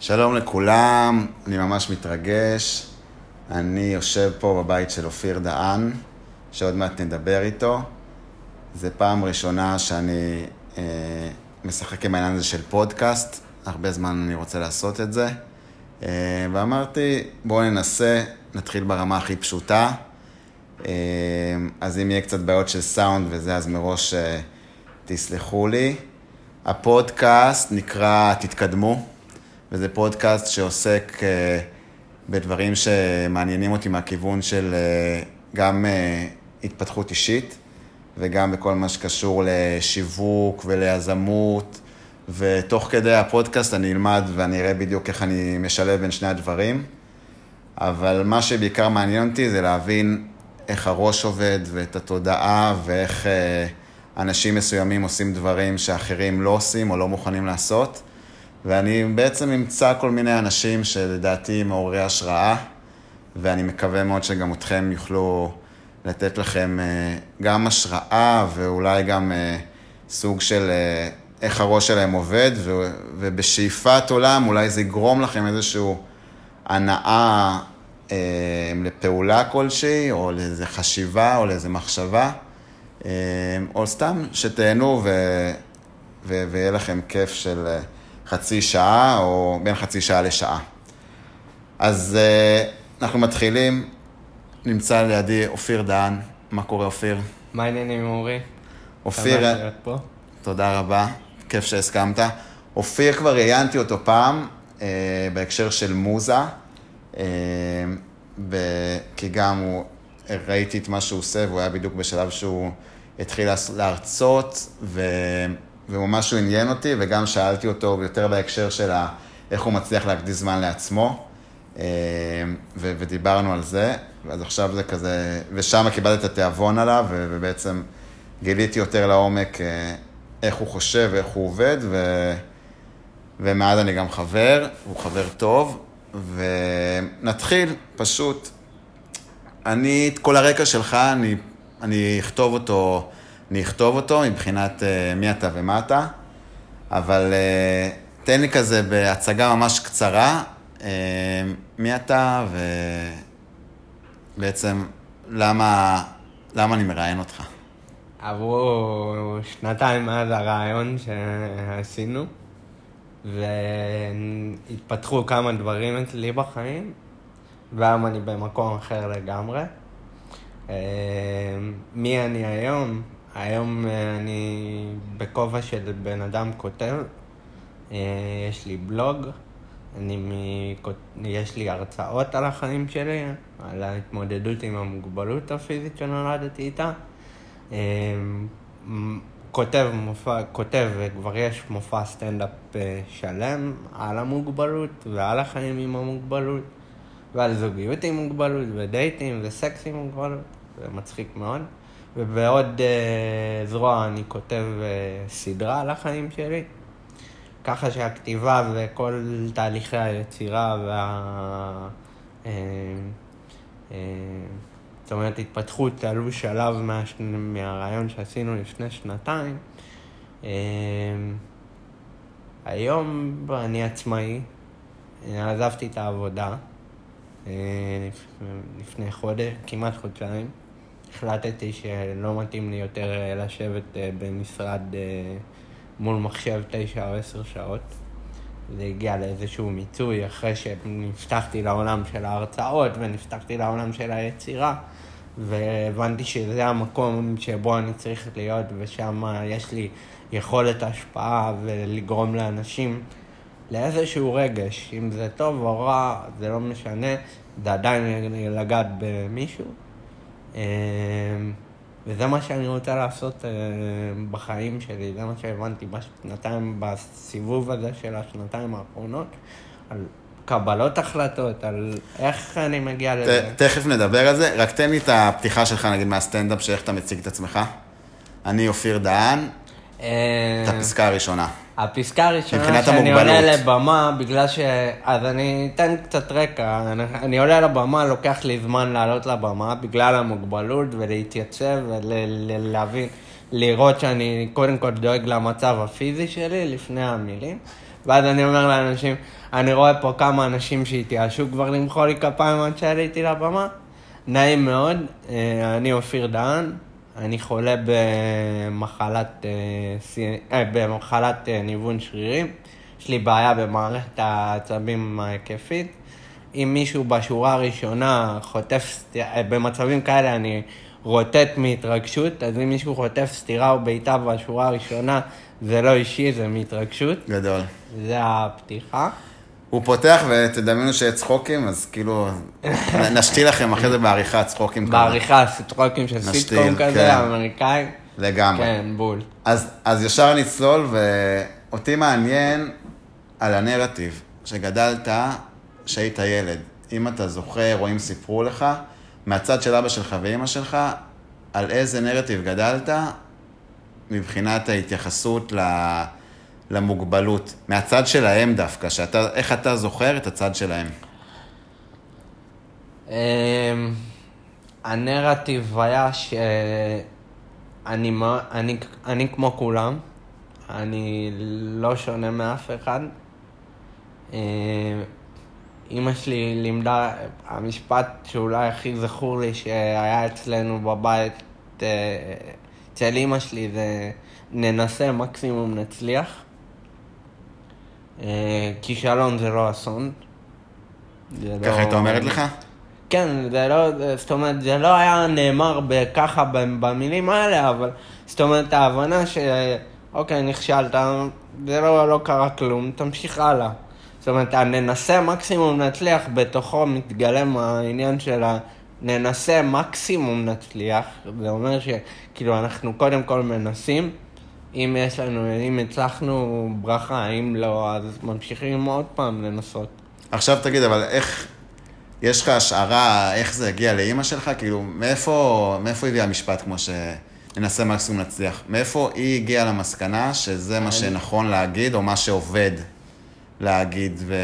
שלום לכולם, אני ממש מתרגש. אני יושב פה בבית של אופיר דהן, שעוד מעט נדבר איתו. זו פעם ראשונה שאני אה, משחק עם העניין הזה של פודקאסט, הרבה זמן אני רוצה לעשות את זה. אה, ואמרתי, בואו ננסה, נתחיל ברמה הכי פשוטה. אה, אז אם יהיה קצת בעיות של סאונד וזה, אז מראש אה, תסלחו לי. הפודקאסט נקרא תתקדמו, וזה פודקאסט שעוסק אה, בדברים שמעניינים אותי מהכיוון של אה, גם אה, התפתחות אישית, וגם בכל מה שקשור לשיווק וליזמות, ותוך כדי הפודקאסט אני אלמד ואני אראה בדיוק איך אני משלב בין שני הדברים. אבל מה שבעיקר מעניין אותי זה להבין איך הראש עובד ואת התודעה ואיך אנשים מסוימים עושים דברים שאחרים לא עושים או לא מוכנים לעשות. ואני בעצם אמצא כל מיני אנשים שלדעתי מעוררי השראה, ואני מקווה מאוד שגם אתכם יוכלו לתת לכם אה, גם השראה ואולי גם אה, סוג של אה, איך הראש שלהם עובד, ובשאיפת עולם אולי זה יגרום לכם איזושהי הנאה אה, לפעולה כלשהי, או לאיזו חשיבה, או לאיזו מחשבה, או סתם שתהנו ו- ו- ויהיה לכם כיף של חצי שעה, או בין חצי שעה לשעה. אז אה, אנחנו מתחילים, נמצא לידי אופיר דהן. מה קורה, אופיר? מה העניינים, אורי? אופיר. תודה רבה, כיף שהסכמת. אופיר, כבר ראיינתי אותו פעם אה, בהקשר של מוזה, אה, ב- כי גם הוא, ראיתי את מה שהוא עושה, והוא היה בדיוק בשלב שהוא התחיל להרצות, ו... וממש הוא עניין אותי, וגם שאלתי אותו יותר בהקשר של ה... איך הוא מצליח להקדיש זמן לעצמו, אה, ו... ודיברנו על זה, אז עכשיו זה כזה, ושם קיבלתי את התיאבון עליו, ו... ובעצם גיליתי יותר לעומק אה, איך הוא חושב ואיך הוא עובד, ו... ומאז אני גם חבר, הוא חבר טוב, ונתחיל פשוט. אני, את כל הרקע שלך, אני, אני אכתוב אותו, אני אכתוב אותו מבחינת uh, מי אתה ומה אתה, אבל uh, תן לי כזה בהצגה ממש קצרה, uh, מי אתה ובעצם למה, למה אני מראיין אותך. עברו שנתיים מאז הרעיון שעשינו, והתפתחו כמה דברים אצלי בחיים, והיום אני במקום אחר לגמרי. אה, מי אני היום? היום אה, אני בכובע של בן אדם כותב, אה, יש לי בלוג, אני מ... יש לי הרצאות על החיים שלי, על ההתמודדות עם המוגבלות הפיזית שנולדתי איתה. אה, כותב מופע, כותב, וכבר יש מופע סטנדאפ שלם על המוגבלות ועל החיים עם המוגבלות ועל זוגיות עם מוגבלות ודייטים וסקס עם מוגבלות, זה מצחיק מאוד. ובעוד אה, זרוע אני כותב אה, סדרה על החיים שלי, ככה שהכתיבה וכל תהליכי היצירה וה... אה, אה, זאת אומרת, התפתחות עלו שלב מה, מהרעיון שעשינו לפני שנתיים. אה, היום אני עצמאי, עזבתי את העבודה לפני חודש, כמעט חודשיים. החלטתי שלא מתאים לי יותר אה, לשבת אה, במשרד אה, מול מחשב תשע או עשר שעות. זה הגיע לאיזשהו מיצוי אחרי שנפתחתי לעולם של ההרצאות ונפתחתי לעולם של היצירה והבנתי שזה המקום שבו אני צריך להיות ושם יש לי יכולת השפעה ולגרום לאנשים לאיזשהו רגש, אם זה טוב או רע, זה לא משנה, זה עדיין לגעת במישהו. אה, וזה מה שאני רוצה לעשות אה, בחיים שלי, זה מה שהבנתי בשנתיים, בסיבוב הזה של השנתיים האחרונות, על קבלות החלטות, על איך אני מגיע לזה. ת- תכף נדבר על זה, רק תן לי את הפתיחה שלך, נגיד, מהסטנדאפ, שאיך אתה מציג את עצמך. אני אופיר דהן, אה, את הפסקה הראשונה. הפסקה הראשונה שאני המוגבלות. עולה לבמה, בגלל ש... אז אני אתן קצת רקע. אני, אני עולה לבמה, לוקח לי זמן לעלות לבמה בגלל המוגבלות ולהתייצב ולהבין, לראות שאני קודם כל דואג למצב הפיזי שלי לפני המילים. ואז אני אומר לאנשים, אני רואה פה כמה אנשים שהתייאשו כבר למחוא לי כפיים עד שעליתי לבמה. נעים מאוד, אה, אני אופיר דהן, אני חולה במחלת, אה, אה, במחלת אה, ניוון שרירים. יש לי בעיה במערכת העצבים ההיקפית. אם מישהו בשורה הראשונה חוטף, אה, במצבים כאלה אני רוטט מהתרגשות, אז אם מישהו חוטף סטירה או בעיטה בשורה הראשונה, זה לא אישי, זה מהתרגשות. גדול. זה הפתיחה. הוא פותח ותדמיינו שיהיה צחוקים, אז כאילו, נשתיל לכם אחרי זה בעריכה צחוקים. כאלה. בעריכה, סטרוקים של סיטקום כן. כזה, אמריקאי. לגמרי. כן, בול. אז, אז ישר נצלול, ואותי מעניין על הנרטיב, שגדלת כשהיית ילד. אם אתה זוכר, או אם סיפרו לך, מהצד של אבא שלך ואימא שלך, על איזה נרטיב גדלת מבחינת ההתייחסות ל... למוגבלות, מהצד שלהם דווקא, שאתה, איך אתה זוכר את הצד שלהם? אמ, הנרטיב היה שאני אני, אני כמו כולם, אני לא שונה מאף אחד. אמ, אימא שלי לימדה, המשפט שאולי הכי זכור לי שהיה אצלנו בבית, אה, אצל אימא שלי זה ננסה, מקסימום נצליח. אה, כישלון זה לא אסון. ככה לא- הייתה אומרת לך? כן, זה לא, זאת אומרת, זה לא היה נאמר ככה במילים האלה, אבל זאת אומרת, ההבנה ש... אוקיי, נכשלת, זה לא, לא קרה כלום, תמשיך הלאה. זאת אומרת, הננסה מקסימום נצליח, בתוכו מתגלם העניין של הננסה מקסימום נצליח, זה אומר שכאילו אנחנו קודם כל מנסים, אם יש לנו, אם הצלחנו, ברכה, אם לא, אז ממשיכים עוד פעם לנסות. עכשיו תגיד, אבל איך, יש לך השערה איך זה הגיע לאימא שלך? כאילו, מאיפה, מאיפה הביאה המשפט כמו שננסה מקסימום להצליח? מאיפה היא הגיעה למסקנה שזה מה שנכון להגיד, או מה שעובד להגיד, ו...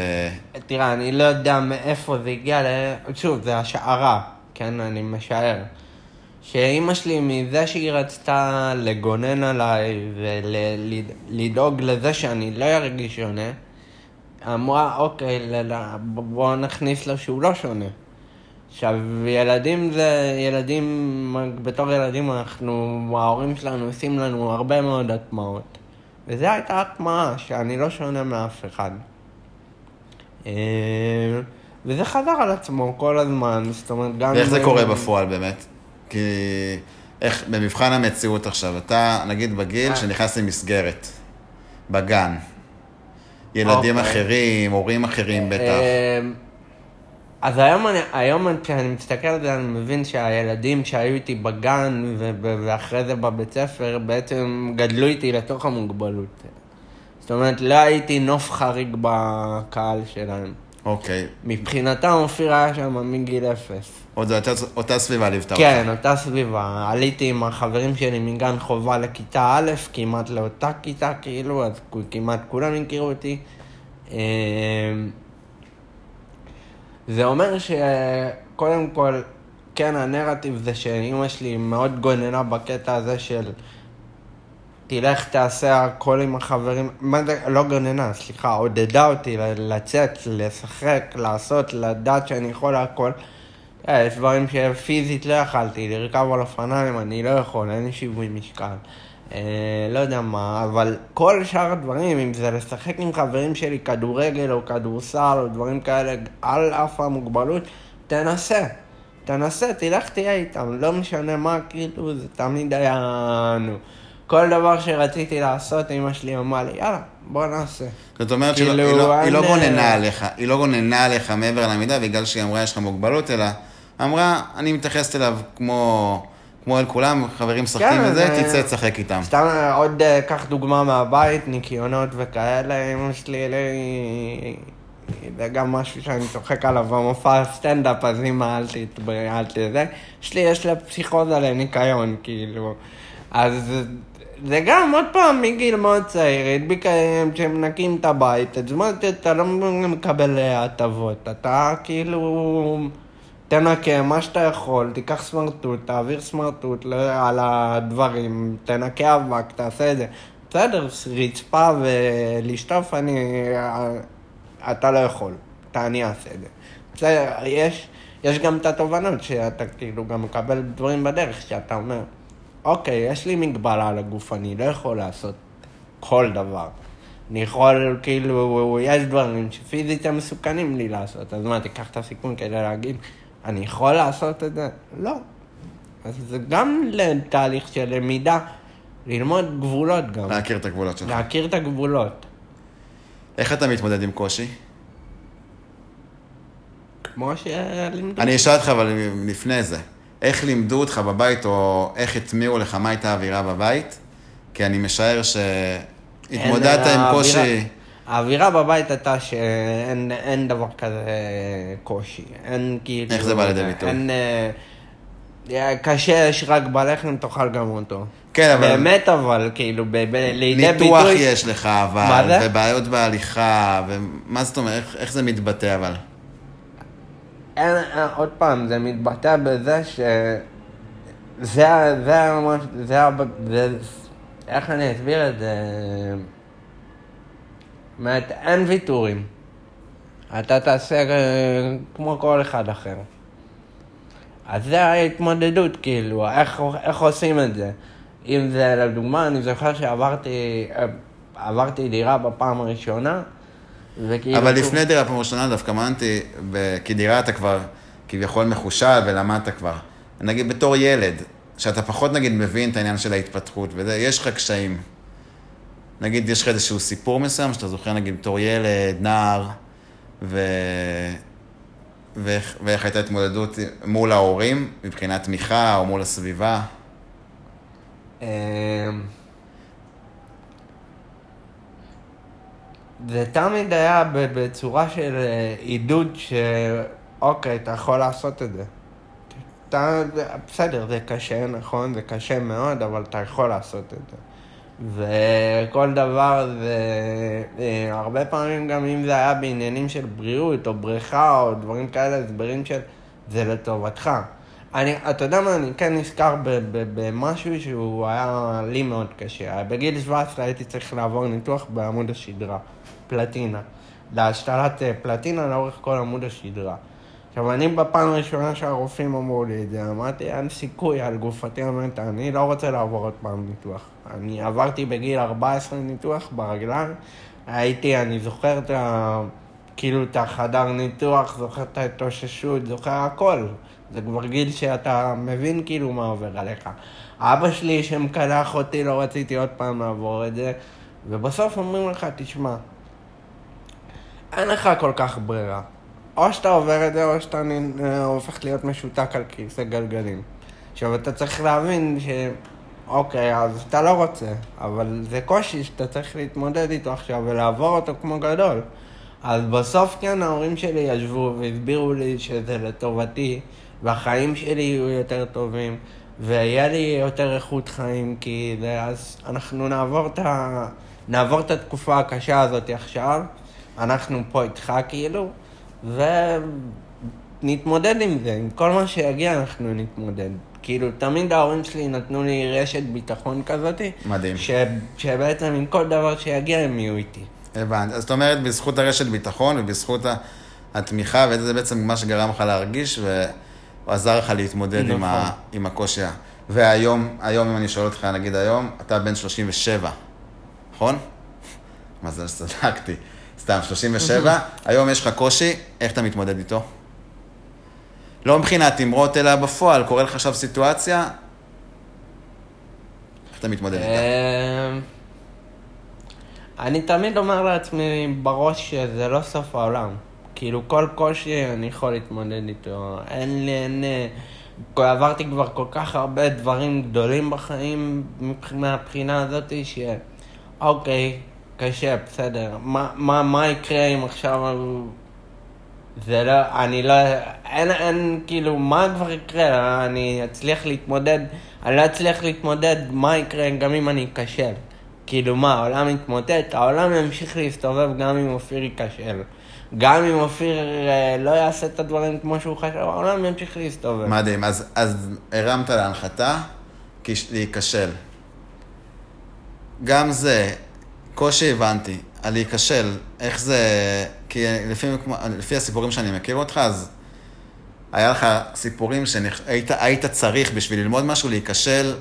תראה, אני לא יודע מאיפה זה הגיע, ל... שוב, זה השערה, כן, אני משער. שאימא שלי, מזה שהיא רצתה לגונן עליי ולדאוג לזה שאני לא ארגיש שונה, אמרה, אוקיי, בואו נכניס לו שהוא לא שונה. עכשיו, ילדים זה, ילדים, בתור ילדים אנחנו, ההורים שלנו עושים לנו הרבה מאוד הטמעות. וזו הייתה הטמעה, שאני לא שונה מאף אחד. אה, וזה חזר על עצמו כל הזמן, זאת אומרת, גם... ואיך זה קורה בפועל באמת? כי איך, במבחן המציאות עכשיו, אתה נגיד בגיל אה. שנכנס למסגרת, בגן, ילדים אוקיי. אחרים, הורים אחרים בטח. אה, אז היום, אני, היום אני- כשאני מסתכל על זה, אני מבין שהילדים שהיו איתי בגן ואחרי זה בבית ספר, בעצם גדלו איתי לתוך המוגבלות. זאת אומרת, לא הייתי נוף חריג בקהל שלהם. אוקיי. מבחינתם אופיר היה שם מגיל אפס. עוד זו אותה, אותה סביבה ליוותה כן, אותה סביבה. עליתי עם החברים שלי מגן חובה לכיתה א', כמעט לאותה כיתה כאילו, אז כמעט כולם הכירו אותי. אמ, זה אומר שקודם כל, כן, הנרטיב זה שאימא שלי מאוד גוננה בקטע הזה של תלך תעשה הכל עם החברים, מה זה, לא גוננה, סליחה, עודדה אותי לצאת, לשחק, לעשות, לדעת שאני יכול הכל. אה, יש דברים שפיזית לא יכלתי, לרכב על אופניים אני לא יכול, אין לי שיווי משקל. אה, לא יודע מה, אבל כל שאר הדברים, אם זה לשחק עם חברים שלי כדורגל או כדורסל או דברים כאלה, על אף המוגבלות, תנסה. תנסה, תלך תהיה איתם, לא משנה מה, כאילו, זה תמיד היה... נו. כל דבר שרציתי לעשות, אמא שלי אמרה לי, יאללה, בוא נעשה. זאת אומרת שהיא כאילו, לא- היא לא- היא לא גוננה אה, עליך, היא לא גוננה עליך מעבר למידה בגלל שהיא אמרה יש לך מוגבלות, אלא אמרה, אני מתייחסת אליו כמו, כמו אל כולם, חברים משחקים כן, וזה, זה- תצא תשחק איתם. סתם אה, עוד אה, קח דוגמה מהבית, ניקיונות וכאלה, אמא שלי. זה גם משהו שאני צוחק עליו במופע הסטנדאפ, אז אמא אל תת- אל תזה. יש לי, יש לה פסיכוזה לניקיון, כאילו. אז זה גם, עוד פעם, מגיל מאוד צעיר, הדביק להם שמנקים את הבית, אז מה, אתה- אתה לא מקבל הטבות, אתה כאילו... תנקה מה שאתה יכול, תיקח סמרטוט, תעביר סמרטוט על הדברים, תנקה אבק, תעשה את זה. בסדר, רצפה ולשטוף, אני... אתה לא יכול, אתה אני אעשה את זה. בסדר, יש, יש גם את התובנות שאתה כאילו גם מקבל דברים בדרך, שאתה אומר, אוקיי, יש לי מגבלה על הגוף, אני לא יכול לעשות כל דבר. אני יכול, כאילו, יש דברים שפיזית הם מסוכנים לי לעשות, אז מה, תיקח את הסיכון כדי להגיד, אני יכול לעשות את זה? לא. אז זה גם לתהליך של למידה, ללמוד גבולות גם. להכיר את הגבולות שלך. להכיר את הגבולות. איך אתה מתמודד עם קושי? כמו שלימדו. אני אשאל אותך, אבל לפני זה, איך לימדו אותך בבית, או איך הטמיעו לך, מה הייתה האווירה בבית? כי אני משער שהתמודדת עם קושי. האווירה בבית הייתה שאין אין דבר כזה קושי. אין כאילו... איך זה בא לידי ביטוי? אין... אה, קשה, יש רק בלחם, תאכל גם אותו. כן, אבל- באמת אבל, כאילו, ב- ב- לידי ביטוי... ניתוח יש לך, אבל, מה זה? ובעיות בהליכה, ומה זאת אומרת, איך, איך זה מתבטא אבל? אין, אין, עוד פעם, זה מתבטא בזה ש... זה, זה, ממש- זה, זה, איך אני אסביר את זה? זאת אין ויתורים. אתה תעשה אה, כמו כל אחד אחר. אז זה ההתמודדות, כאילו, איך, איך עושים את זה. אם זה, לדוגמה, אני זוכר שעברתי אה, עברתי דירה בפעם הראשונה, וכאילו... אבל לפני דירה פעם ראשונה דווקא מענתי, ב- כי דירה אתה כבר כביכול מחושב ולמדת כבר. נגיד בתור ילד, שאתה פחות נגיד מבין את העניין של ההתפתחות וזה, יש לך קשיים. נגיד יש לך איזשהו סיפור מסוים שאתה זוכר נגיד בתור ילד, נער, ו... ואיך, ואיך הייתה התמודדות מול ההורים מבחינת תמיכה או מול הסביבה. זה תמיד היה בצורה של אה, עידוד שאוקיי, אתה יכול לעשות את זה. אתה, בסדר, זה קשה, נכון, זה קשה מאוד, אבל אתה יכול לעשות את זה. וכל דבר זה, אה, הרבה פעמים גם אם זה היה בעניינים של בריאות או בריכה או דברים כאלה, הסברים של זה לטובתך. אני, אתה יודע מה, אני כן נזכר במשהו שהוא היה לי מאוד קשה. בגיל 17 הייתי צריך לעבור ניתוח בעמוד השדרה, פלטינה. להשתלת אה, פלטינה לאורך כל עמוד השדרה. עכשיו, אני בפעם הראשונה שהרופאים אמרו לי את זה, אמרתי, אין סיכוי על גופתי המתה, אני לא רוצה לעבור עוד פעם ניתוח. אני עברתי בגיל 14 ניתוח ברגליים, הייתי, אני זוכר את ה... כאילו את החדר ניתוח, זוכר את ההתאוששות, זוכר הכל. זה כבר גיל שאתה מבין כאילו מה עובר עליך. אבא שלי שמקלח אותי, לא רציתי עוד פעם לעבור את זה, ובסוף אומרים לך, תשמע, אין לך כל כך ברירה. או שאתה עובר את זה, או שאתה אה, הופך להיות משותק על כיסא גלגלים. עכשיו, אתה צריך להבין ש... אוקיי, אז אתה לא רוצה, אבל זה קושי שאתה צריך להתמודד איתו עכשיו ולעבור אותו כמו גדול. אז בסוף כן, ההורים שלי ישבו והסבירו לי שזה לטובתי, והחיים שלי יהיו יותר טובים, ויהיה לי יותר איכות חיים, כי זה, אז אנחנו נעבור את, ה... נעבור את התקופה הקשה הזאת עכשיו, אנחנו פה איתך כאילו, ונתמודד עם זה, עם כל מה שיגיע אנחנו נתמודד. כאילו, תמיד ההורים שלי נתנו לי רשת ביטחון כזאת, מדהים. ש... שבעצם עם כל דבר שיגיע הם יהיו איתי. הבנתי. אז זאת אומרת, בזכות הרשת ביטחון ובזכות התמיכה, וזה בעצם מה שגרם לך להרגיש, והוא עזר לך להתמודד עם, ה, נכון. עם הקושי. והיום, היום, אם אני שואל אותך, נגיד היום, אתה בן 37, נכון? מזל שצדקתי. סתם, 37, היום יש לך קושי, איך אתה מתמודד איתו? לא מבחינת אמרות, אלא בפועל, קורה לך עכשיו סיטואציה, איך אתה מתמודד איתה? אמ, אני תמיד אומר לעצמי בראש שזה לא סוף העולם. כאילו, כל קושי אני יכול להתמודד איתו. אין לי, אין... לי- עברתי כבר כל כך הרבה דברים גדולים בחיים מהבחינה הזאת, ש... אוקיי, קשה, בסדר. מה, מה, מה יקרה אם עכשיו... זה לא, אני לא, אין, אין, כאילו, מה כבר יקרה? אני אצליח להתמודד, אני לא אצליח להתמודד, מה יקרה גם אם אני אכשל? כאילו מה, העולם יתמוטט? העולם ימשיך להסתובב גם אם אופיר ייכשל. גם אם אופיר אה, לא יעשה את הדברים כמו שהוא חשב, העולם ימשיך להסתובב. מדהים, אז, אז הרמת להנחתה כש- להיכשל. גם זה, קושי הבנתי, על להיכשל, איך זה, כי לפי, לפי הסיפורים שאני מכיר אותך, אז היה לך סיפורים שהיית צריך בשביל ללמוד משהו, להיכשל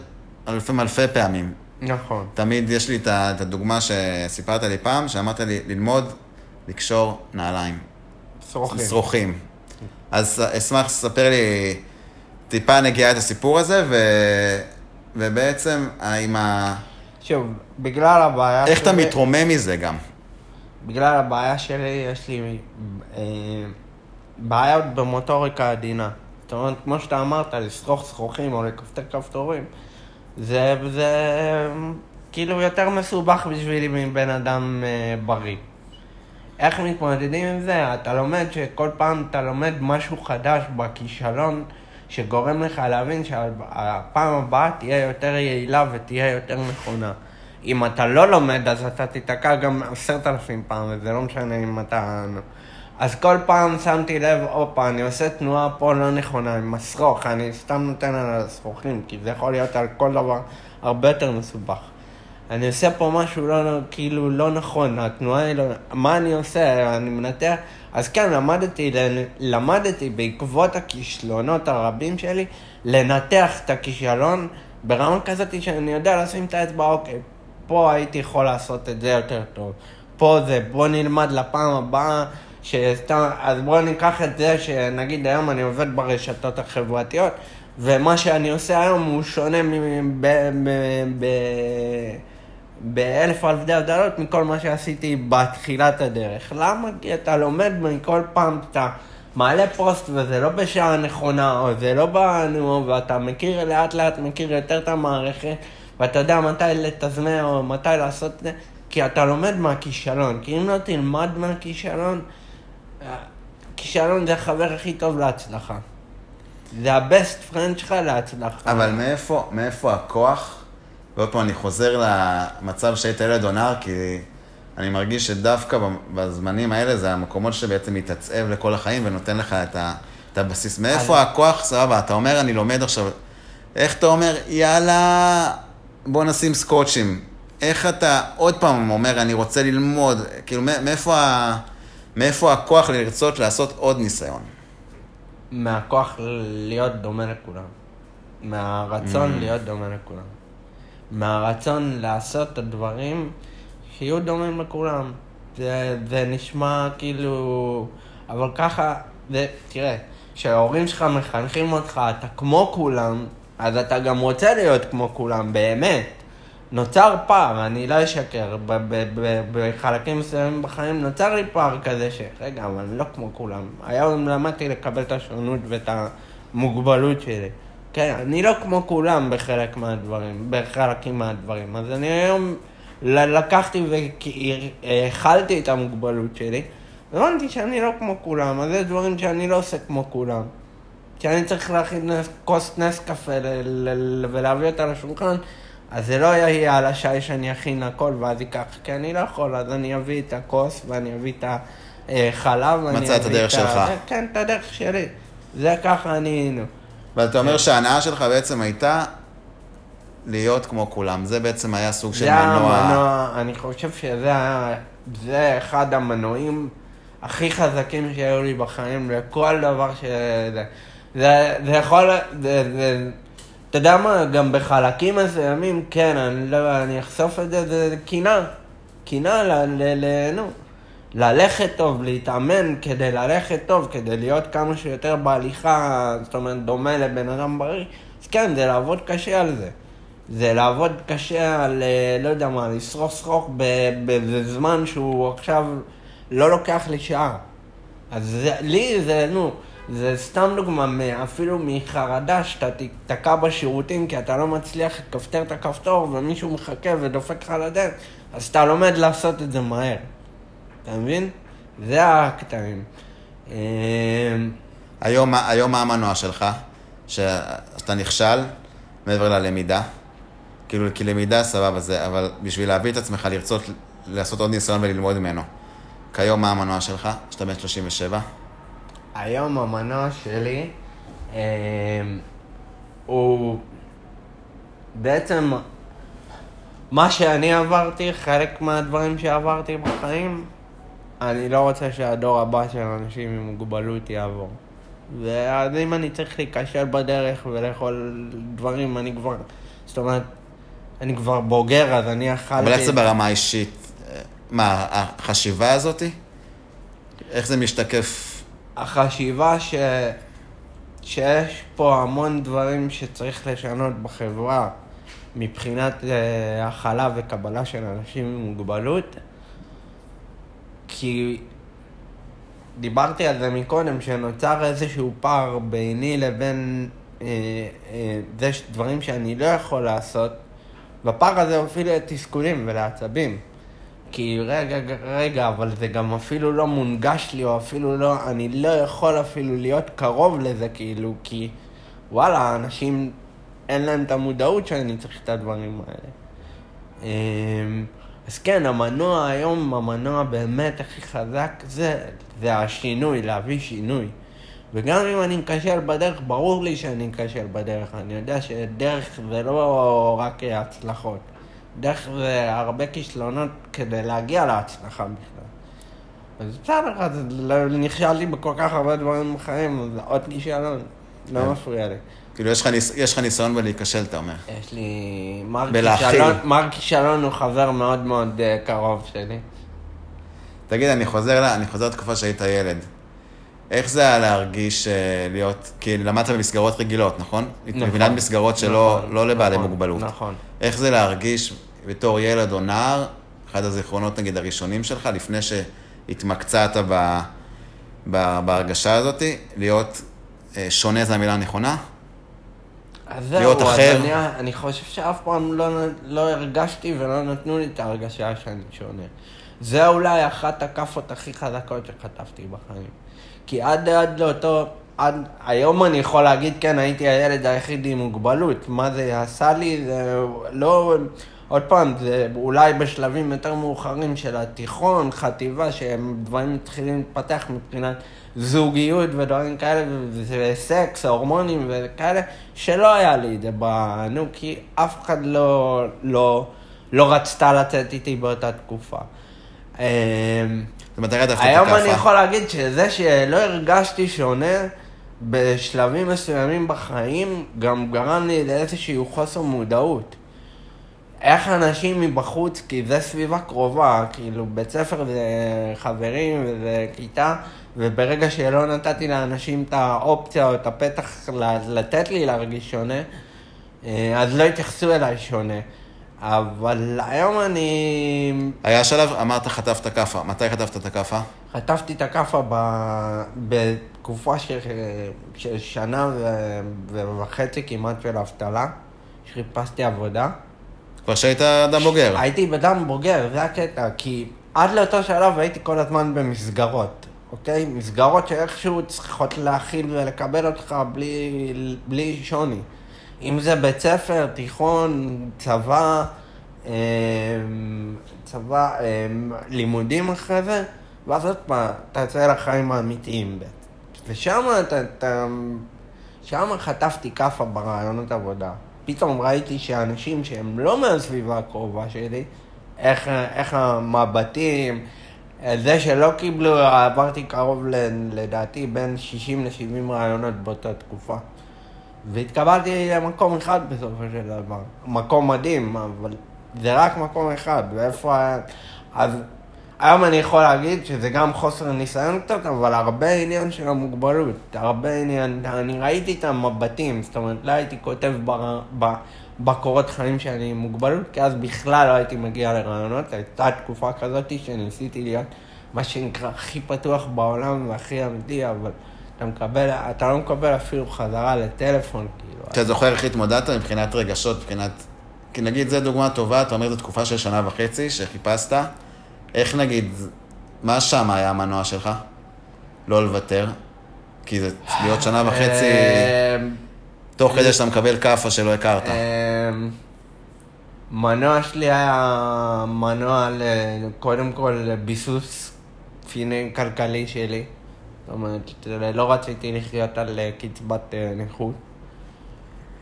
אלפים אלפי פעמים. נכון. תמיד יש לי את הדוגמה שסיפרת לי פעם, שאמרת לי ללמוד לקשור נעליים. שרוכים. שרוכים. אז אשמח שתספר לי טיפה נגיעה את הסיפור הזה, ו... ובעצם עם ה... שוב, בגלל הבעיה איך שלי... אתה מתרומם מזה גם? בגלל הבעיה שלי, יש לי אה, בעיות במוטוריקה עדינה. זאת אומרת, כמו שאתה אמרת, לשרוך שרוכים או לכפתר כפתורים, זה, זה כאילו יותר מסובך בשבילי מבן אדם אה, בריא. איך מתמודדים עם זה? אתה לומד שכל פעם אתה לומד משהו חדש בכישלון שגורם לך להבין שהפעם הבאה תהיה יותר יעילה ותהיה יותר נכונה. אם אתה לא לומד, אז אתה תיתקע גם עשרת אלפים פעם, וזה לא משנה אם אתה... אז כל פעם שמתי לב, הופה, אני עושה תנועה פה לא נכונה, עם השרוך, אני סתם נותן על השרוכים, כי זה יכול להיות על כל דבר הרבה יותר מסובך. אני עושה פה משהו לא, כאילו לא נכון, התנועה היא לא... מה אני עושה? אני מנתח... אז כן, למדתי, למדתי בעקבות הכישלונות הרבים שלי, לנתח את הכישלון ברמה כזאת שאני יודע לשים את האצבע, אוקיי, פה הייתי יכול לעשות את זה יותר טוב. פה זה, בוא נלמד לפעם הבאה, שסתם, אז בוא ניקח את זה שנגיד היום אני עובד ברשתות החברתיות, ומה שאני עושה היום הוא שונה באלף אלפי הבדלות מכל מה שעשיתי בתחילת הדרך. למה? כי אתה לומד מכל פעם, אתה מעלה פוסט וזה לא בשעה נכונה, או זה לא בנו, ואתה מכיר, לאט לאט מכיר יותר את המערכת. ואתה יודע מתי לתזמן או מתי לעשות את זה, כי אתה לומד מהכישלון. כי אם לא תלמד מהכישלון, כישלון זה החבר הכי טוב להצלחה. זה הבסט פרנד שלך להצלחה. אבל מאיפה, מאיפה הכוח? ועוד פעם, אני חוזר למצב שהיית ילד או נער, כי אני מרגיש שדווקא בזמנים האלה זה המקומות שבעצם מתעצב לכל החיים ונותן לך את, ה, את הבסיס. מאיפה אז... הכוח, סבבה, אתה אומר, אני לומד עכשיו, איך אתה אומר, יאללה, בוא נשים סקוטשים. איך אתה עוד פעם אומר, אני רוצה ללמוד, כאילו, מאיפה, ה... מאיפה הכוח לרצות לעשות עוד ניסיון? מהכוח להיות דומה לכולם. מהרצון mm. להיות דומה לכולם. מהרצון לעשות את הדברים שיהיו דומים לכולם. זה, זה נשמע כאילו... אבל ככה, זה, תראה, כשההורים שלך מחנכים אותך, אתה כמו כולם, אז אתה גם רוצה להיות כמו כולם, באמת. נוצר פער, אני לא אשקר, בחלקים מסוימים בחיים נוצר לי פער כזה ש... רגע, אבל אני לא כמו כולם. היום למדתי לקבל את השונות ואת המוגבלות שלי. כן, אני לא כמו כולם בחלק מהדברים, בחלקים מהדברים. אז אני היום לקחתי והכלתי את המוגבלות שלי, הבנתי שאני לא כמו כולם, אז זה דברים שאני לא עושה כמו כולם. כשאני צריך להכין כוס נס קפה ולהביא אותה לשולחן, אז זה לא יהיה על השי שאני אכין הכל ואז ייקח, כי אני לא יכול, אז אני אביא את הכוס ואני אביא את החלב. מצא את הדרך שלך. כן, את הדרך שלי. זה ככה אני... ואתה אומר שההנאה שלך בעצם הייתה להיות כמו כולם. זה בעצם היה סוג של מנוע... זה המנוע, אני חושב שזה היה, זה אחד המנועים הכי חזקים שהיו לי בחיים, לכל דבר ש... זה, זה יכול, זה, זה, אתה יודע מה, גם בחלקים מסוימים, כן, אני לא, אני אחשוף את זה, זה קינה. קינה ל... ל, ל נו. ללכת טוב, להתאמן כדי ללכת טוב, כדי להיות כמה שיותר בהליכה, זאת אומרת, דומה לבן אדם בריא, אז כן, זה לעבוד קשה על זה. זה לעבוד קשה על, אה, לא יודע מה, לשרוך שרוך בזמן שהוא עכשיו לא לוקח לי שעה. אז זה, לי זה, נו, זה סתם דוגמה, אפילו מחרדה שאתה תיתקע בשירותים כי אתה לא מצליח לכפתר את הכפתור ומישהו מחכה ודופק לך לדלת, אז אתה לומד לעשות את זה מהר. אתה מבין? זה הקטעים. אמ, היום, היום מה המנוע שלך? שאתה נכשל מעבר ללמידה? כאילו, כי למידה סבבה זה, אבל בשביל להביא את עצמך לרצות לעשות עוד ניסיון וללמוד ממנו. כיום מה המנוע שלך? שאתה בן 37? היום המנוע שלי אה, הוא בעצם מה שאני עברתי, חלק מהדברים שעברתי בחיים, אני לא רוצה שהדור הבא של אנשים עם מוגבלות יעבור. ואז אם אני צריך להיכשל בדרך ולאכול דברים, אני כבר... זאת אומרת, אני כבר בוגר, אז אני אכלתי... אבל איך זה ברמה האישית? מה, החשיבה הזאתי? איך זה משתקף? החשיבה ש... שיש פה המון דברים שצריך לשנות בחברה מבחינת uh, הכלה וקבלה של אנשים עם מוגבלות, כי דיברתי על זה מקודם, שנוצר איזשהו פער ביני לבין אה, אה, דברים שאני לא יכול לעשות, והפער הזה הוביל לתסכולים ולעצבים. כי רגע, רגע, אבל זה גם אפילו לא מונגש לי, או אפילו לא, אני לא יכול אפילו להיות קרוב לזה, כאילו, כי וואלה, אנשים, אין להם את המודעות שאני צריך את הדברים האלה. אמ, אז כן, המנוע היום, המנוע באמת הכי חזק, זה, זה השינוי, להביא שינוי. וגם אם אני אכשל בדרך, ברור לי שאני אכשל בדרך. אני יודע שדרך זה לא רק הצלחות. דרך זה הרבה כישלונות כדי להגיע להצלחה בכלל. אז בסדר, אז לא- נכשלתי בכל כך הרבה דברים בחיים, אז עוד כישלון, לא כן. מפריע לי. כאילו, יש לך ניס- יש לך ניסיון בלהיכשל, אתה אומר. יש לי... מר. כישלון, מר כישלון הוא חבר מאוד מאוד אה, קרוב שלי. תגיד, אני חוזר, לה- אני חוזר לתקופה שהיית ילד. איך זה היה להרגיש אה, להיות, כי למדת במסגרות רגילות, נכון? נכון. מבחינת מסגרות שלא נכון, לא לבעלי נכון, מוגבלות. נכון. איך זה להרגיש בתור ילד או נער, אחד הזיכרונות נגיד הראשונים שלך, לפני שהתמקצעת ב, ב, בהרגשה הזאת, להיות אה, שונה זו המילה הנכונה? אז זהו, להיות אז אחר. אני, אני חושב שאף פעם לא, לא הרגשתי ולא נתנו לי את ההרגשה שאני שונה. זה אולי אחת הכאפות הכי חזקות שכתבתי בחיים. כי עד, עד לאותו, עד, היום אני יכול להגיד, כן, הייתי הילד היחיד עם מוגבלות. מה זה עשה לי, זה לא... עוד פעם, זה אולי בשלבים יותר מאוחרים של התיכון, חטיבה, שהם דברים מתחילים להתפתח מבחינת זוגיות ודברים כאלה, וסקס, הורמונים וכאלה, שלא היה לי את זה בנו, כי אף אחד לא, לא, לא רצתה לצאת איתי באותה תקופה. אמ, היום אני. יכול להגיד שזה שלא הרגשתי שונה בשלבים מסוימים בחיים, גם גרם לי לאיזשהו חוסר מודעות. איך אנשים מבחוץ, כי זה סביבה קרובה, כאילו בית ספר זה חברים וזה כיתה, וברגע שלא נתתי לאנשים את האופציה או את הפתח לתת לי להרגיש שונה, אה, אז לא התייחסו אליי שונה. אבל היום אני היה שלב, אמרת חטפת כאפה. מתי חטפת את הכאפה? חטפתי את הכאפה ב... בתקופה של, של שנה ו... וחצי כמעט של אבטלה, שחיפשתי עבודה. כבר שהיית אדם בוגר. הייתי בדם בוגר, זה הקטע, כי עד לאותו שלב הייתי כל הזמן במסגרות, אוקיי? מסגרות שאיכשהו צריכות להכיל ולקבל אותך בלי, בלי שוני. אם זה בית ספר, תיכון, צבא, אמ, צבא, אמ, לימודים אחרי זה, ואז עוד פעם, אתה יוצא לחיים האמיתיים. ושם אתה, אתה, שם חטפתי כאפה ברעיונות עבודה. פתאום ראיתי שאנשים שהם לא מהסביבה הקרובה שלי, איך, איך המבטים, זה שלא קיבלו, עברתי קרוב לדעתי בין 60 ל-70 רעיונות באותה תקופה. והתקבלתי למקום אחד בסופו של דבר. מקום מדהים, אבל זה רק מקום אחד, ואיפה היה... אז היום אני יכול להגיד שזה גם חוסר ניסיון קצת, אבל הרבה עניין של המוגבלות, הרבה עניין, אני ראיתי את המבטים, זאת אומרת, לא הייתי כותב בר, ב, בקורות חיים שאני עם מוגבלות, כי אז בכלל לא הייתי מגיע לרעיונות, הייתה תקופה כזאת שניסיתי להיות מה שנקרא הכי פתוח בעולם והכי אמיתי, אבל אתה מקבל, אתה לא מקבל אפילו חזרה לטלפון, כאילו. אתה זוכר איך התמודדת מבחינת רגשות, מבחינת... כי נגיד, זו דוגמה טובה, אתה אומר, זו תקופה של שנה וחצי שחיפשת. איך נגיד, מה שם היה המנוע שלך? לא לוותר? כי זה להיות שנה וחצי, אמ, תוך כדי שאתה מקבל כאפה שלא הכרת. אמ, מנוע שלי היה מנוע. קודם כל לביסוס פיני כלכלי שלי. זאת אומרת, לא רציתי לחיות על אה, קצבת אה, נכות.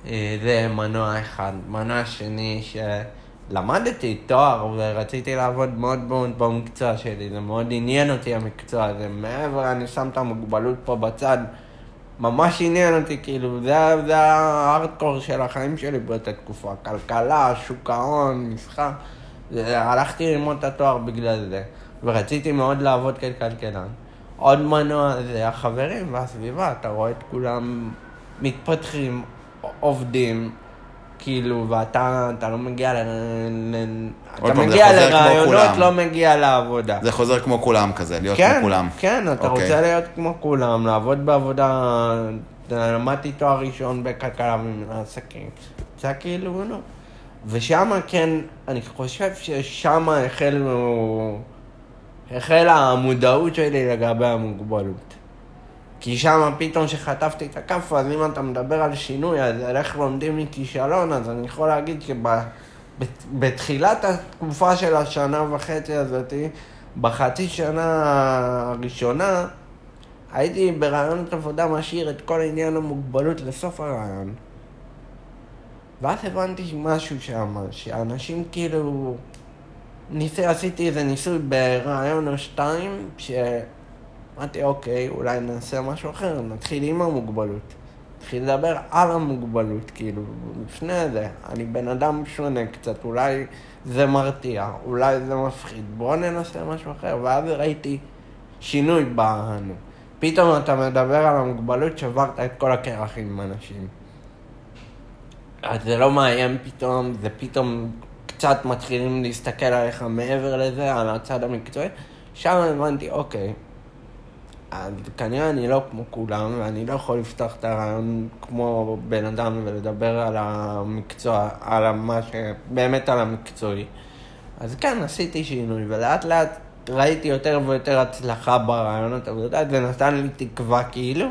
אה, זה מנוע אחד. מנוע שני, שזה למדתי תואר ורציתי לעבוד מאוד מאוד במקצוע שלי, זה מאוד עניין אותי המקצוע הזה. מעבר, אני שם את המוגבלות פה בצד, ממש עניין אותי, כאילו, זה, זה הארדקור של החיים שלי באותה תקופה. כלכלה, שוק ההון, משחק. הלכתי ללמוד את התואר בגלל זה, ורציתי מאוד לעבוד ככלכלן. עוד מנוע זה החברים והסביבה, אתה רואה את כולם מתפתחים, עובדים, כאילו, ואתה אתה לא מגיע ל... אתה מגיע לרעיונות. לא מגיע לעבודה. זה חוזר כמו כולם כזה, להיות כן, כמו כולם. כן, אתה אוקיי. רוצה להיות כמו כולם, לעבוד בעבודה... למדתי תואר ראשון בכלכלה ומנהל עסקים. זה כאילו, נו. ושם כן, אני חושב ששם החלו... החלה המודעות שלי לגבי המוגבלות. כי שם פתאום שחטפתי את הכאפה, אז אם אתה מדבר על שינוי, אז על איך לומדים מכישלון, אז אני יכול להגיד שבתחילת התקופה של השנה וחצי הזאתי, בחצי שנה הראשונה, הייתי ברעיונות עבודה משאיר את כל עניין המוגבלות לסוף הרעיון. ואז הבנתי משהו שם, שאנשים כאילו... ניסי, עשיתי איזה ניסוי ברעיון או שתיים, שאמרתי, אוקיי, אולי נעשה משהו אחר, נתחיל עם המוגבלות. נתחיל לדבר על המוגבלות, כאילו, לפני זה. אני בן אדם שונה קצת, אולי זה מרתיע, אולי זה מפחיד, בואו ננסה משהו אחר. ואז ראיתי שינוי בנו. פתאום אתה מדבר על המוגבלות, שברת את כל הקרח עם אנשים. אז זה לא מאיים פתאום, זה פתאום קצת מתחילים להסתכל עליך מעבר לזה, על הצד המקצועי. שם הבנתי, אוקיי, כנראה אני לא כמו כולם, ואני לא יכול לפתוח את הרעיון כמו בן אדם ולדבר על המקצוע, על מה ש... באמת על המקצועי. אז כן, עשיתי שינוי, ולאט לאט ראיתי יותר ויותר הצלחה ברעיונות עבודה, זה נתן לי תקווה כאילו,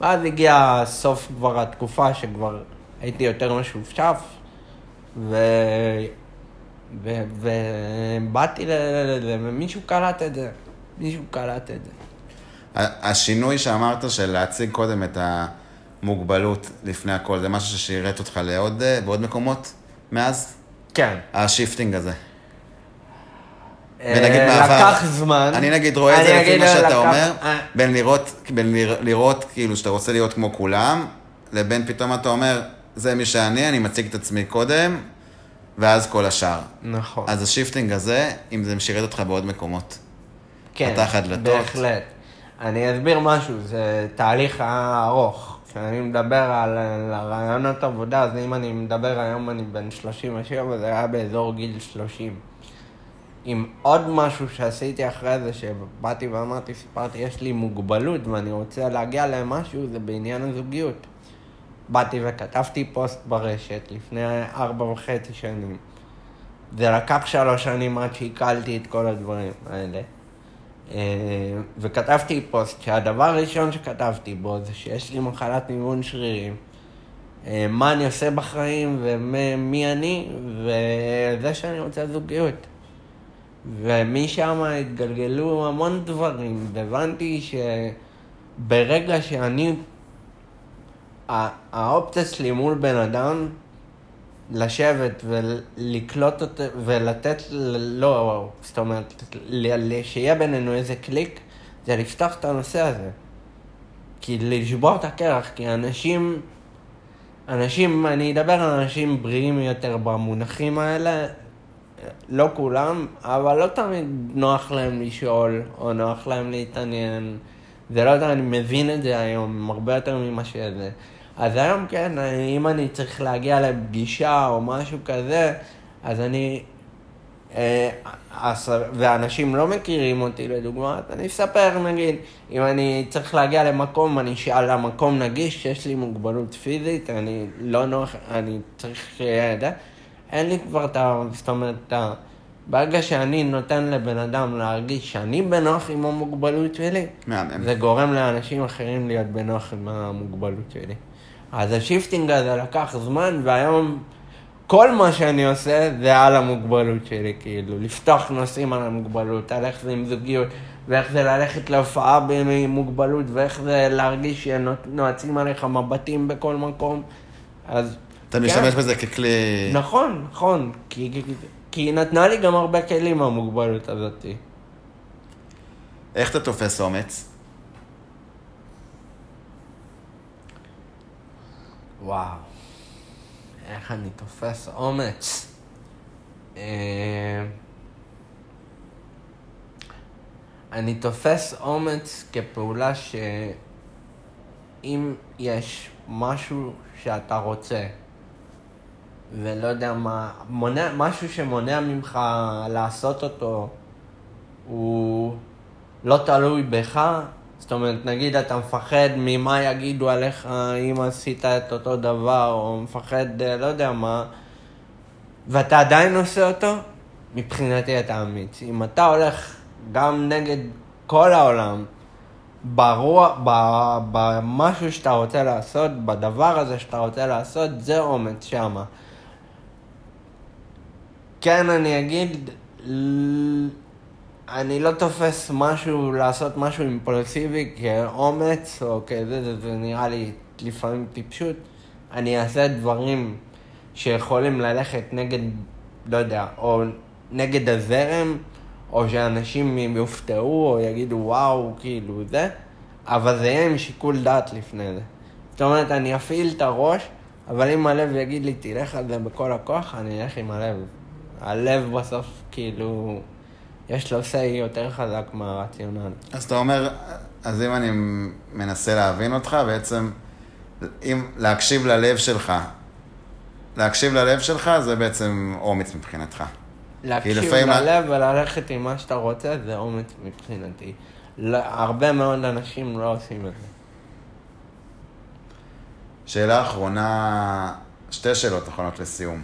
ואז הגיע סוף כבר התקופה שכבר הייתי יותר משופשף, ו... ו- ובאתי לזה, ומישהו קלט את זה. מישהו קלט את זה. השינוי שאמרת של להציג קודם את המוגבלות לפני הכל, זה משהו ששירת אותך לעוד, אה, בעוד מקומות מאז? כן. ה shifting הזה. ונגיד אה, מעבר... לקח זמן. אני נגיד רואה את זה לפי מה שאתה לקח- אומר, אה, בין לראות, בין לראות, כאילו שאתה רוצה להיות כמו כולם, לבין פתאום אתה אומר, זה מי שאני, אני מציג את עצמי קודם, ואז כל השאר. נכון. אז ה shifting הזה, אם זה שירת אותך בעוד מקומות. כן, פתח הדלתות. בהחלט. אני אסביר משהו, זה תהליך ארוך. כשאני מדבר על, על הרעיונות עבודה, אז אם אני מדבר היום, אני בן 37, זה היה באזור גיל 30. עם עוד משהו שעשיתי אחרי זה, שבאתי ואמרתי, סיפרתי, יש לי מוגבלות ואני רוצה להגיע למשהו, זה בעניין הזוגיות. באתי וכתבתי פוסט ברשת לפני ארבע וחצי שנים. זה לקח שלוש שנים עד שעיכלתי את כל הדברים האלה. אה, וכתבתי פוסט שהדבר הראשון שכתבתי בו זה שיש לי מחלת ניוון שרירים. אה, מה אני עושה בחיים ומי אני, וזה שאני רוצה זוגיות. ומשם התגלגלו המון דברים, והבנתי שברגע שאני... הא- האופציה שלי מול בן אדם, לשבת ולקלוט אותו ולתת לו, זאת אומרת, שיהיה בינינו איזה קליק, זה לפתוח את הנושא הזה. כי לשבור את הקרח, כי אנשים, אנשים, אני אדבר על אנשים בריאים יותר במונחים האלה, לא כולם, אבל לא תמיד נוח להם לשאול, או נוח להם להתעניין. זה לא יודע, אני מבין את זה היום, הרבה יותר ממה שזה. אז היום כן, אם אני צריך להגיע לפגישה או משהו כזה, אז אני... אה, אז- ואנשים לא מכירים אותי לדוגמה, אז אני אספר נגיד, אם אני צריך להגיע למקום, אני אשאל המקום נגיש, שיש לי מוגבלות פיזית, אני לא נוח, אני צריך שיהיה זה, אין לי כבר את ה... זאת אומרת, את ה... ברגע שאני נותן לבן אדם להרגיש שאני בנוח עם המוגבלות שלי, מהמם. זה גורם לאנשים אחרים להיות בנוח עם המוגבלות שלי. אז ה shifting הזה לקח זמן, והיום כל מה שאני עושה זה על המוגבלות שלי, כאילו, לפתוח נושאים על המוגבלות, על איך זה עם זוגיות, ואיך זה ללכת להופעה עם מוגבלות, ואיך זה להרגיש שנועצים עליך מבטים בכל מקום. אז... אתה כן. משתמש בזה ככלי... נכון, נכון, כי כי- כי היא נתנה לי גם הרבה כלים המוגבלות הזאת. איך אתה תופס אומץ? וואו, איך אני תופס אומץ. אה, אני תופס אומץ כפעולה שאם יש משהו שאתה רוצה, ולא יודע מה, מונע, משהו שמונע ממך לעשות אותו, הוא לא תלוי בך. זאת אומרת, נגיד אתה מפחד ממה יגידו עליך אם עשית את אותו דבר, או מפחד, אה, לא יודע מה, ואתה עדיין עושה אותו, מבחינתי אתה אמיץ. אם אתה הולך גם נגד כל העולם, ברוע, במשהו שאתה רוצה לעשות, בדבר הזה שאתה רוצה לעשות, זה אומץ שמה. כן, אני אגיד, אני לא תופס משהו, לעשות משהו אימפולסיבי כאומץ או כזה, זה, זה נראה לי לפעמים טיפשות. אני אעשה דברים שיכולים ללכת נגד, לא יודע, או נגד הזרם, או שאנשים יופתעו או יגידו וואו, כאילו זה, אבל זה יהיה עם שיקול דעת לפני זה. זאת אומרת, אני אפעיל את הראש, אבל אם הלב יגיד לי, תלך על זה בכל הכוח, אני אלך עם הלב. הלב בסוף, כאילו, יש לו say יותר חזק מהרציונל. אז אתה אומר, אז אם אני מנסה להבין אותך, בעצם, אם להקשיב ללב שלך, להקשיב ללב שלך זה בעצם אומץ מבחינתך. להקשיב ללב וללכת עם מה שאתה רוצה זה אומץ מבחינתי. הרבה מאוד אנשים לא עושים את זה. שאלה אחרונה, שתי שאלות אחרונות לסיום.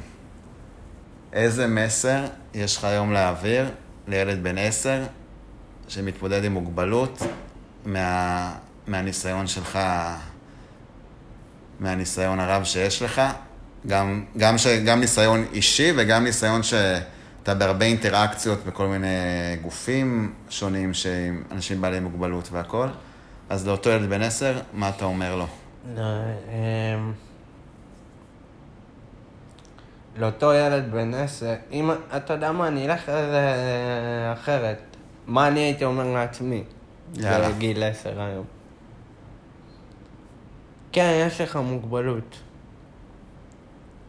איזה מסר יש לך היום להעביר לילד בן עשר שמתמודד עם מוגבלות מה, מהניסיון שלך, מהניסיון הרב שיש לך? גם, גם, ש, גם ניסיון אישי וגם ניסיון שאתה בהרבה אינטראקציות בכל מיני גופים שונים שעם אנשים בעלי מוגבלות והכול. אז לאותו ילד בן עשר, מה אתה אומר לו? לא, אמ, לאותו ילד בן עשר, אם, אתה יודע מה, אני אלך לזה אחרת. מה אני הייתי אומר לעצמי? יאללה. בגיל עשר היום. כן, יש לך מוגבלות.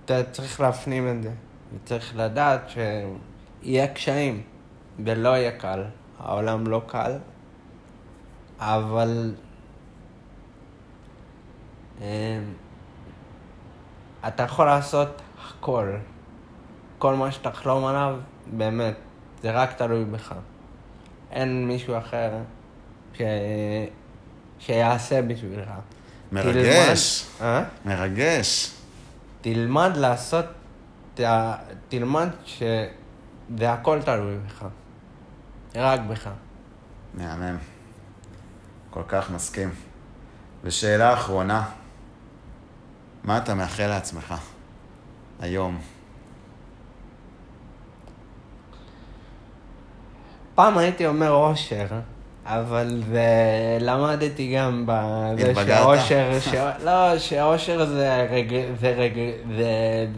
אתה צריך להפנים את זה. וצריך לדעת שיהיה קשיים, ולא יהיה קל. העולם לא קל, אבל... אמ, אתה יכול לעשות הכל. כל מה שתחלום עליו, באמת, זה רק תלוי בך. אין מישהו אחר ש... שיעשה בשבילך. מרגש. תלמד, אה? מרגש. תלמד לעשות, ת... תלמד שזה הכל תלוי בך. רק בך. מהמם. כל כך מסכים. ושאלה אחרונה, מה אתה מאחל לעצמך? היום? פעם הייתי אומר אושר, אבל למדתי גם בזה שאושר, ש... לא, שאושר זה, רג... זה, רג... זה,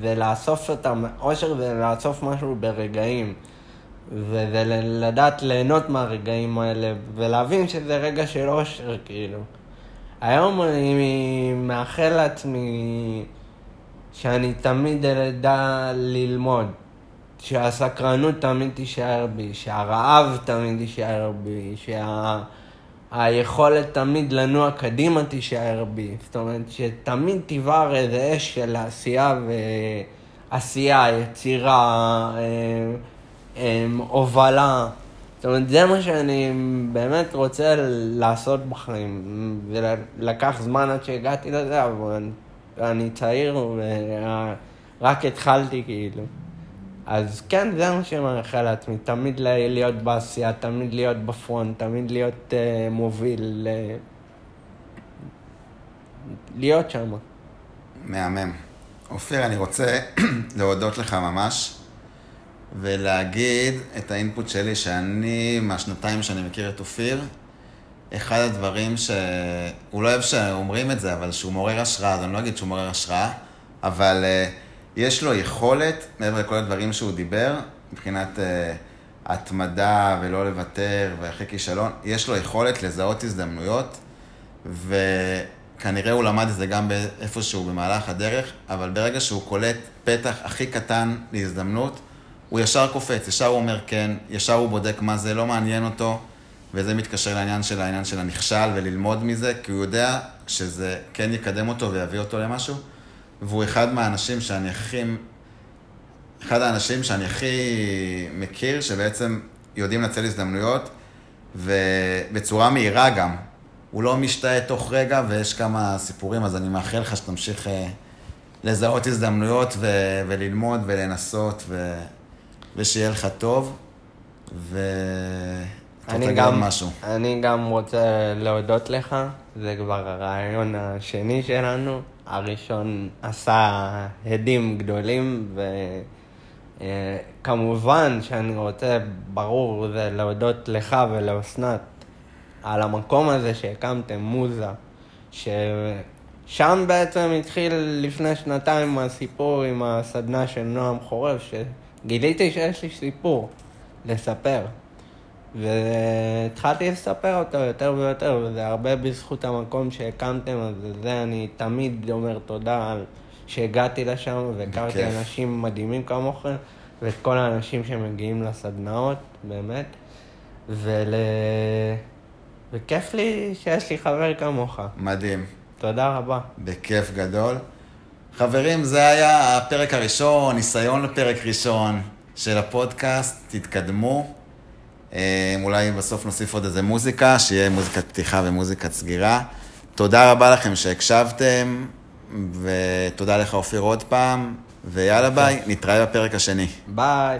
זה לאסוף אותם, אושר זה לאסוף משהו ברגעים. וזה לדעת ליהנות מהרגעים האלה, ולהבין שזה רגע של אושר, כאילו. היום אני מאחל לעצמי שאני תמיד אדע ללמוד, שהסקרנות תמיד תישאר בי, שהרעב תמיד תישאר בי, שהיכולת שה... תמיד לנוע קדימה תישאר בי. זאת אומרת, שתמיד תבער איזה אש של עשייה ועשייה, יצירה, אה, אה, הובלה. זאת אומרת, זה מה שאני באמת רוצה לעשות בחיים. ולקח זמן עד שהגעתי לזה, אבל אני צעיר ורק התחלתי כאילו. אז כן, זה מה שאני מאחל לעצמי, תמיד להיות בעשייה, תמיד להיות בפרונט, תמיד להיות uh, מוביל, uh, להיות שם. מהמם. אופיר, אני רוצה להודות לך ממש, ולהגיד את האינפוט שלי, שאני, מהשנתיים שאני מכיר את אופיר, אחד הדברים שהוא לא אוהב שאומרים את זה, אבל שהוא מעורר השראה, אז אני לא אגיד שהוא מעורר השראה, אבל uh, יש לו יכולת, מעבר לכל הדברים שהוא דיבר, מבחינת אה, התמדה ולא לוותר ואחרי כישלון, יש לו יכולת לזהות הזדמנויות, וכנראה הוא למד את זה גם איפשהו במהלך הדרך, אבל ברגע שהוא קולט פתח הכי קטן להזדמנות, הוא ישר קופץ, ישר הוא אומר כן, ישר הוא בודק מה זה, לא מעניין אותו, וזה מתקשר לעניין של העניין של הנכשל וללמוד מזה, כי הוא יודע שזה כן יקדם אותו ויביא אותו למשהו, והוא אחד מהאנשים שאני הכי, אחד האנשים שאני הכי מכיר, שבעצם יודעים לנצל הזדמנויות, ובצורה מהירה גם. הוא לא משתאה תוך רגע, ויש כמה סיפורים, אז אני מאחל לך שתמשיך אה, לזהות הזדמנויות ו- וללמוד ולנסות, ו- ושיהיה לך טוב. ו... אני גם, משהו. אני גם רוצה להודות לך, זה כבר הרעיון השני שלנו. הראשון עשה הדים גדולים, וכמובן שאני רוצה, ברור, זה להודות לך ולאסנת על המקום הזה שהקמתם, מוזה, ששם בעצם התחיל לפני שנתיים הסיפור עם הסדנה של נועם חורף, שגיליתי שיש לי סיפור לספר. והתחלתי לספר אותו יותר ויותר, וזה הרבה בזכות המקום שהקמתם, אז לזה אני תמיד אומר תודה על שהגעתי לשם, והכרתי אנשים מדהימים כמוכם, ואת כל האנשים שמגיעים לסדנאות, באמת. ול... וכיף לי שיש לי חבר כמוך. מדהים. תודה רבה. בכיף גדול. חברים, זה היה הפרק הראשון, ניסיון לפרק ראשון של הפודקאסט, תתקדמו. אה, אולי בסוף נוסיף עוד איזה מוזיקה, שיהיה מוזיקת פתיחה ומוזיקת סגירה. תודה רבה לכם שהקשבתם, ותודה לך אופיר עוד פעם, ויאללה ביי, נתראה בפרק השני. ביי.